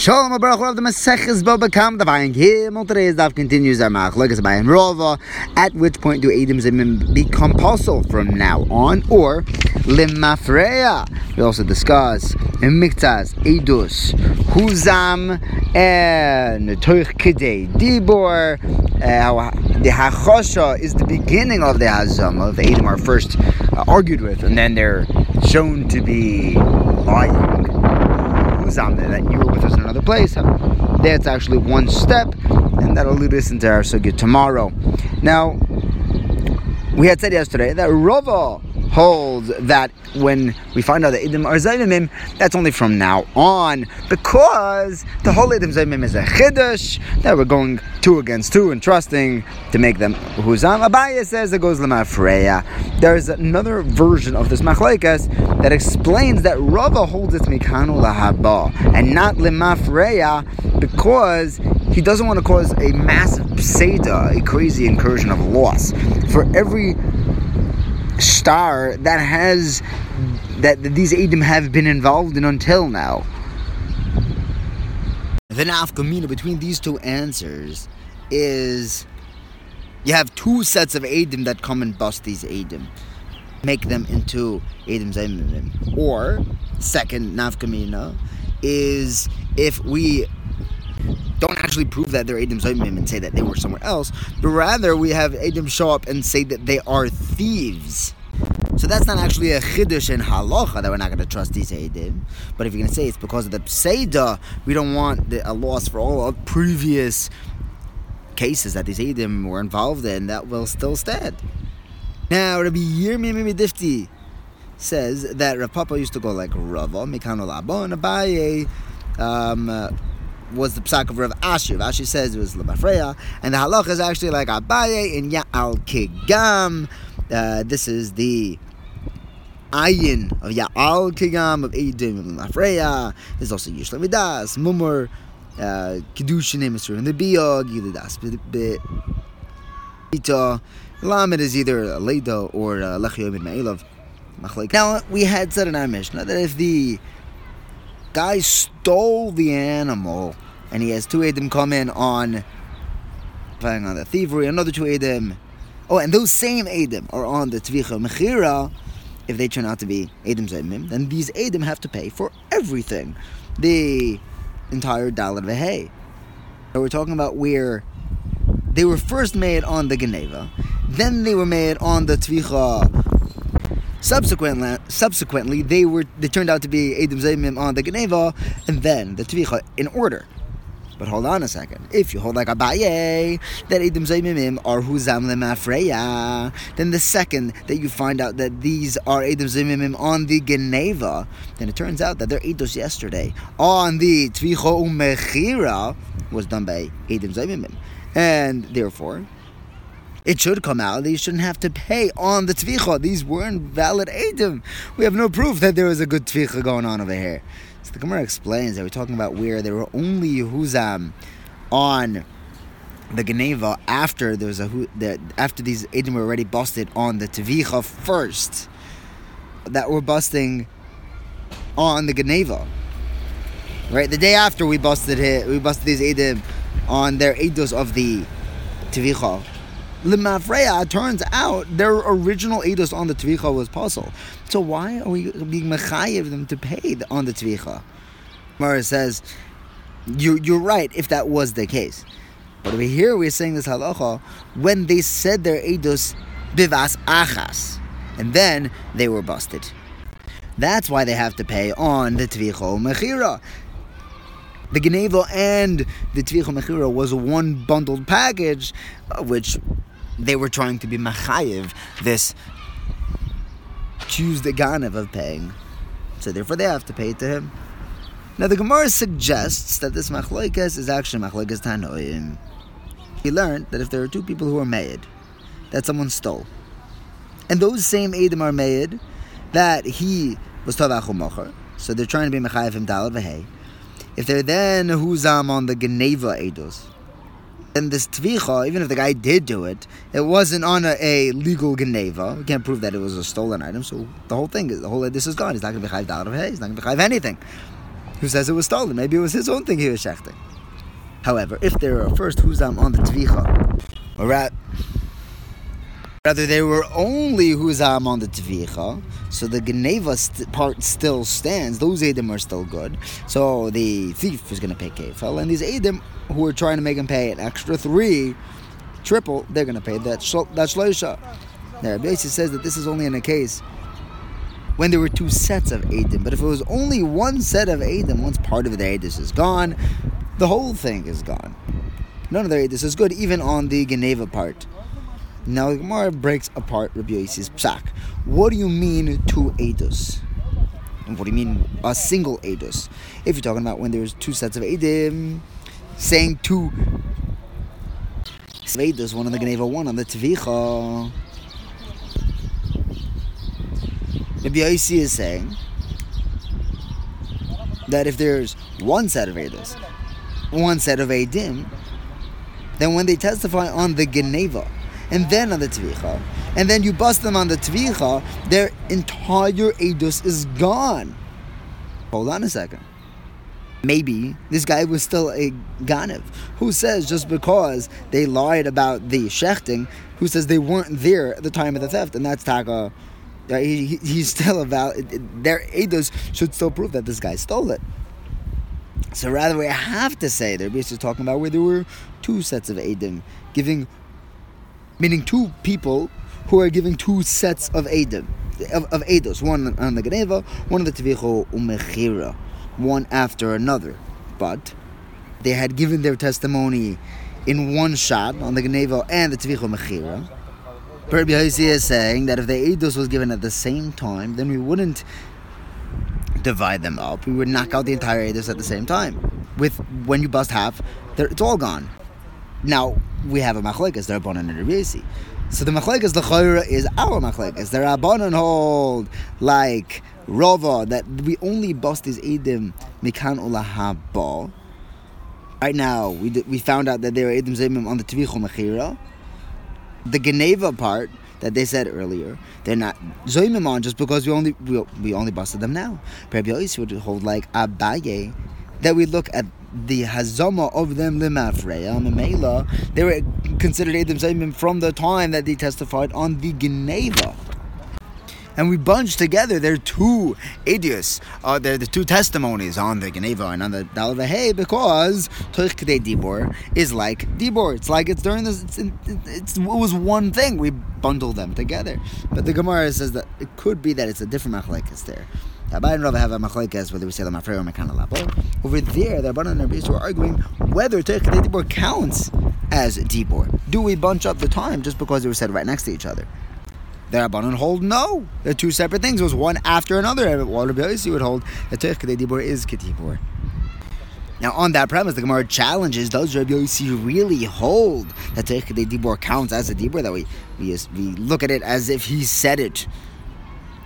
Shalom Baruch of the Maseches Bava Kamma the Vayin Gimel. Today's daf continues our machlokes by Rova. At which point do Edom Zimim become possible from now on, or Limafreya? We also discuss Miktas, Edus, Huzam, and Toich Kidei Dibor. Uh, the Hachosha is the beginning of the Hazam of Edom are first uh, argued with, and then they're shown to be lying that you were with us in another place. That's actually one step, and that'll lead us into our sugya tomorrow. Now, we had said yesterday that Rava holds that when we find out that Idim are Zaymim, that's only from now on, because the whole Idim Zaymim is a Chiddush, that we're going two against two and trusting to make them Huzam. Abaye says it goes Lemafreya. There's another version of this Machlaikas that explains that Rava holds it Mikanu Lahaba and not Lemafreya because he doesn't want to cause a massive pseda, a crazy incursion of loss. For every star that has that these Edom have been involved in until now. The nafkamina between these two answers is you have two sets of Edom that come and bust these Edom, make them into Edom. Or, second nafkamina is if we don't actually prove that they're Zaymim and say that they were somewhere else, but rather we have Edom show up and say that they are thieves. So that's not actually a chiddush in halacha that we're not going to trust these Eidim. But if you're going to say it's because of the pseida, we don't want the, a loss for all of previous cases that these Eidim were involved in, that will still stand. Now, Rabbi Yirmi Mimidifti says that Rav Papa used to go like Rava, Mikano Labo, and Abaye um, uh, was the psak of Rav Ashi. Rav Ashi says it was Lamafreya, and the halacha is actually like Abaye in Ya'al Kigam. Uh, this is the ayin of Ya'al Kigam of Eidim of Lamafreya. There's also Yishla Midas, Mumur, uh, Kedushin, Emisur, and the Biyog, Yidadas, Bita. Lamed is either a Leida or Lechiyom in Ma'ilov. Now, we had said in our Mishnah that if the guy stole the animal and he has two Edim come in on playing on the thievery, another two Edim. Oh, and those same Edim are on the Tvicha Mechira. If they turn out to be Edim Zemim, then these Edim have to pay for everything. The entire Dalit Vehe. So we're talking about where they were first made on the Geneva, then they were made on the Tvicha Subsequently, subsequently, they were they turned out to be Edim Zaymim on the Geneva, and then the Tvicha in order. But hold on a second. If you hold like Abaye, that Edim Zaymimim are Huzam Lemafreya, then the second that you find out that these are Edim Zaymimim on the Geneva, then it turns out that their Eidos yesterday on the Tvicha Umechira was done by Edim Zaymimim. And therefore, it should come out that you shouldn't have to pay on the tvicha. These weren't valid edim. We have no proof that there was a good tvicha going on over here. So the Gemara explains that we're talking about where there were only Yehuzam on the Geneva after there was a after these edim were already busted on the tvicha first. That were busting on the Geneva. Right, the day after we busted it, we busted these edim on their eidos of the tvicha Lemafreya, turns out their original Eidos on the Tvicha was puzzle. So why are we being Mechayiv them to pay on the Tvicha? Mara says, you're, you're right if that was the case. But over here we're saying this halacha when they said their Eidos bivas achas, and then they were busted. That's why they have to pay on the Tvicha Mechira. The Geneva and the Tvicha Mechira was one bundled package, uh, which they were trying to be machayev this choose the ganev of paying. So therefore they have to pay to him. Now the Gemara suggests that this machloikas is actually machloikas tanoim. He learned that if there are two people who are made, that someone stole, and those same edim are made, that he was tavachu so they're trying to be machayiv him v'hei. If they're then huzam on the geneva edos, and this tvicha, even if the guy did do it, it wasn't on a, a, legal geneva. We can't prove that it was a stolen item. So the whole thing, the whole this is gone. He's not going to be chayv out of. He's not going to be chayv anything. who says it was stolen. Maybe it was his own thing he was shechting. However, if there are first huzam on the tvicha, or rat, rather they were only huzam on the tvicha, so the geneva st- part still stands. Those edim are still good. So the thief was going to pay kefel, and these edim who are trying to make him pay an extra three, triple, they're going to pay that sh- that shloisha. Now, Rabbi says that this is only in a case when there were two sets of Edim. But if it was only one set of Edim, once part of the Edis is gone, the whole thing is gone. None of the Edis is good, even on the Geneva part. Now the Gemara breaks apart Rabbi Yossi's psak. What do you mean two Edus? What do you mean a single Edus? If you're talking about when there's two sets of Edim, saying two Edus, one on the Geneva, one on the Tvicha. Rabbi Yossi is saying that if there's one set of Edus, one set of Edim, then when they testify on the Geneva and then on the Tvicha, and then you bust them on the Tvicha, their entire Edus is gone. Hold on a second. Maybe this guy was still a Ganev. Who says just because they lied about the shechting, who says they weren't there at the time of the theft, and that's Taka he, he's still about their edus should still prove that this guy stole it. So rather, we have to say they're basically talking about where there were two sets of edim giving, meaning two people who are giving two sets of edim of, of edos, one on the Geneva, one on the Tevicho Umechira, one after another. But they had given their testimony in one shot on the Geneva and the Tevicho Mechira Rabbi Yossi is saying that if the edos was given at the same time, then we wouldn't divide them up. We would knock out the entire edos at the same time. With when you bust half, it's all gone. Now we have a machlekes, the Rabbanan and Rabbi. So the machlekes, the chayra is our machlekes. The Rabbanan hold like Rova that we only bust these Eidim mikan ulahaba. Right now, we, we found out that there are edim Zemim on the Tvichu Mechira the Geneva part that they said earlier, they're not zoimim on just because we only we, we only busted them now. Rabbi Yossi would hold like Abaye that we look at the hazama of them limafreya memela. They were considered edim zoimim from the time that they testified on the Geneva and we bunch together their two idios, uh, they're the two testimonies on the Geneva and on the Dalvahei because Toich Dibor is like Dibor. It's like it's during this, it's, it's, it was one thing. We bundle them together. But the Gemara says that it could be that it's a different machlekes there. Whether we say the mafrei or mekana labo. Over there, the Rabbanan and Rabbi are arguing whether Toich Kedei Dibor counts as Dibor. Do we bunch up the time just because they were said right next to each other? The Rabbanon hold no. They're two separate things. It was one after another. While Rabbi would hold that Teich Dibur is Ketibur. Now, on that premise, the Gemara challenges: Does Rabbi Yossi really hold that Teich Dibur counts as a Dibur? That we, we we look at it as if he said it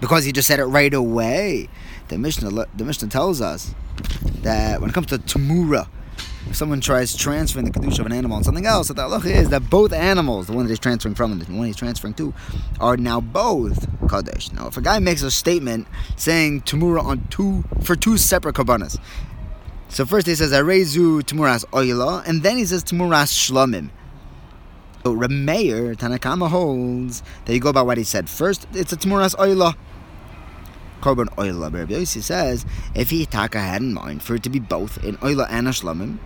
because he just said it right away. The Mishnah the Mishnah tells us that when it comes to Tamura, if someone tries transferring the kedusha of an animal on something else, that the halacha is that both animals, the one that he's transferring from and the one he's transferring to, are now both kadosh. Now, if a guy makes a statement saying tamura on two for two separate karbanas, so first he says arezu tamuras oila, and then he says tamuras shlamim. So Rameir Tanakama holds that you go by what he said. First, it's a tamuras oila. Korban oila. Rabbi says if he taka had in mind for it to be both in oila and a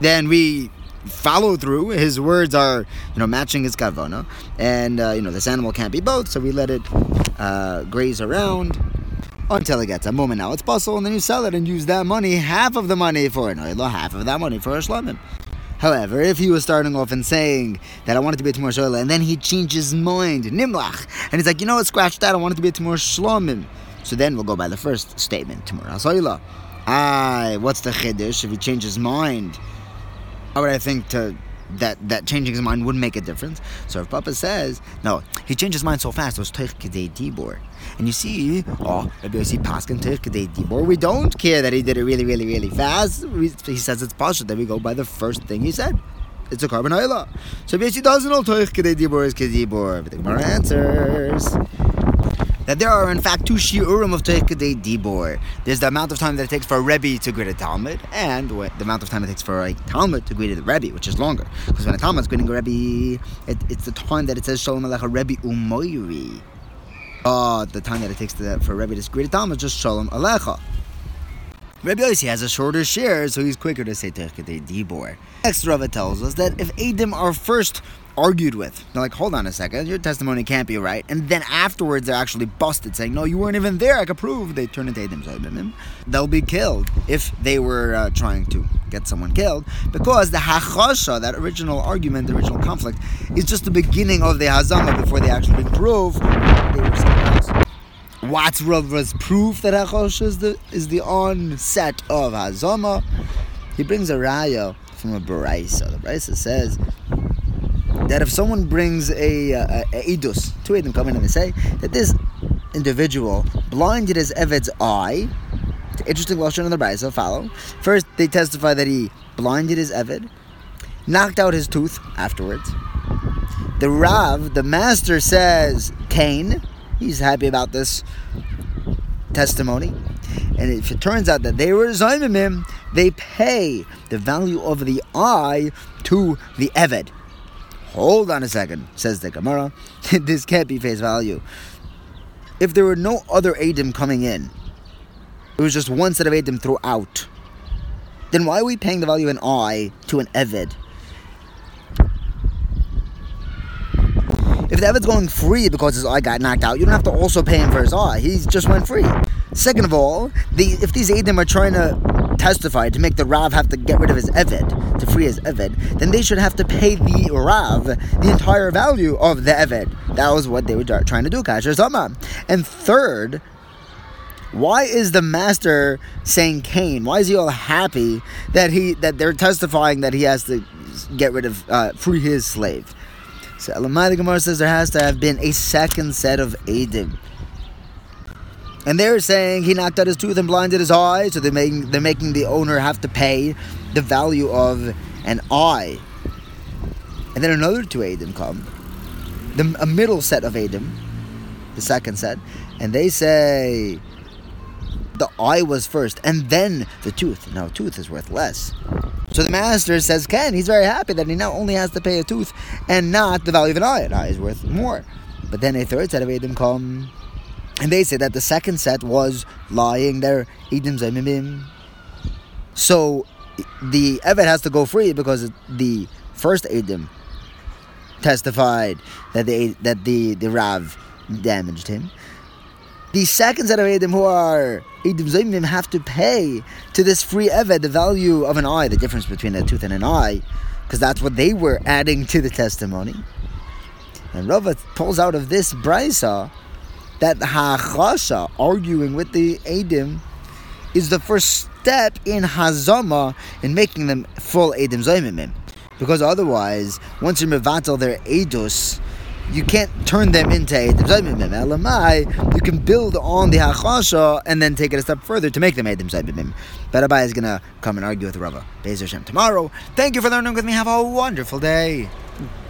then we follow through. His words are, you know, matching his kavana, and uh, you know this animal can't be both, so we let it uh, graze around until it gets a moment. Now it's bustle, and then you sell it and use that money, half of the money for an oil, half of that money for a shlamim. However, if he was starting off and saying that I wanted to be a Timur and then he changed his mind, Nimlach, and he's like, you know what, scratch that, I wanted to be a Timur Shlomim. So then we'll go by the first statement, Timur Hasoila. Ah, what's the Chiddush if he changed his mind? How would I think to that that changing his mind wouldn't make a difference? So if Papa says no, he changed his mind so fast. It was Teich Kedei Dibor, and you see, oh, Rabbi Yossi Paskin Teich Kedei Dibor. We don't care that he did it really, really, really fast. He says it's partial. Then we go by the first thing he said. It's a carbon oila. So Yossi doesn't know Teich Kedei Dibor is Kedei Dibor. But the Gemara answers. that there are in fact two shiurim of Teikadei Dibor. There's the amount of time that it takes for a Rebbe to greet a Talmud, and the amount of time it takes for a Talmud to greet a Rebbe, which is longer. Because when a Talmud is greeting a Rebbe, it, it's the time that it says Shalom Alecha Rebbe Umoiri. Uh, the time that it takes to, for Rebbe to greet a Talmud just Shalom Alecha. Rabbi Yossi has a shorter share, so he's quicker to say Techete Dibor. Next, Rava tells us that if Adim are first argued with, they're like, hold on a second, your testimony can't be right, and then afterwards they're actually busted, saying, no, you weren't even there, I can prove, they turn into Adim Zayimim, they'll be killed if they were uh, trying to get someone killed, because the Hachasha, that original argument, the original conflict, is just the beginning of the Hazama before they actually prove What's Rava's proof that Hachosh is the is the onset of Hazama? He brings a raya from a Baraisa. The Baraisa says that if someone brings a, a, a idus, two them come in and they say that this individual blinded his Eved's eye. Interesting lashon in the Baraisa. Follow. First, they testify that he blinded his Eved, knocked out his tooth afterwards. The Rav, the master, says Cain He's happy about this testimony. And if it turns out that they were Zaimimim, they pay the value of the eye to the Eved. Hold on a second, says the Gemara. this can't be face value. If there were no other Adim coming in, it was just one set of Adim throughout, then why are we paying the value of an eye to an Eved? Eved's going free because his eye got knocked out, you don't have to also pay him for his eye. He just went free. Second of all, the, if these Adim are trying to testify to make the Rav have to get rid of his Eved, to free his Eved, then they should have to pay the Rav the entire value of the Eved. That was what they were trying to do, Kasher Zama. And third, why is the master saying Cain? Why is he all happy that he that they're testifying that he has to get rid of uh, free his slave? So Elamai the Gemara says there has to have been a second set of Adim. And they're saying he knocked out his tooth and blinded his eye, so they're making, they're making the owner have to pay the value of an eye. And then another two Adim come, the, a middle set of Adim, the second set, and they say the eye was first, and then the tooth. Now, tooth is worth less. So the master says, Ken, he's very happy that he now only has to pay a tooth and not the value of an eye. An eye is worth more. But then a third set of Edom come, and they say that the second set was lying there, Edom Zaimimim. So the Evet has to go free because the first Edom testified that the that the, the Rav damaged him. The second set of Edom who are Edom Zaimim have to pay to this free Eved the value of an eye, the difference between a tooth and an eye, because that's what they were adding to the testimony. And Rava pulls out of this brisa that Hachasha, arguing with the Edom, is the first step in Hazama in making them full Edom Zaimimim. Because otherwise, once you're mevatel their Edus, you can't turn them into Zaybimim. Elamai, you can build on the Hachasha and then take it a step further to make them Edim Zaybimim. But Abaye is going to come and argue with Rava. Bezer tomorrow. Thank you for learning with me. Have a wonderful day.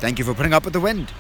Thank you for putting up with the wind.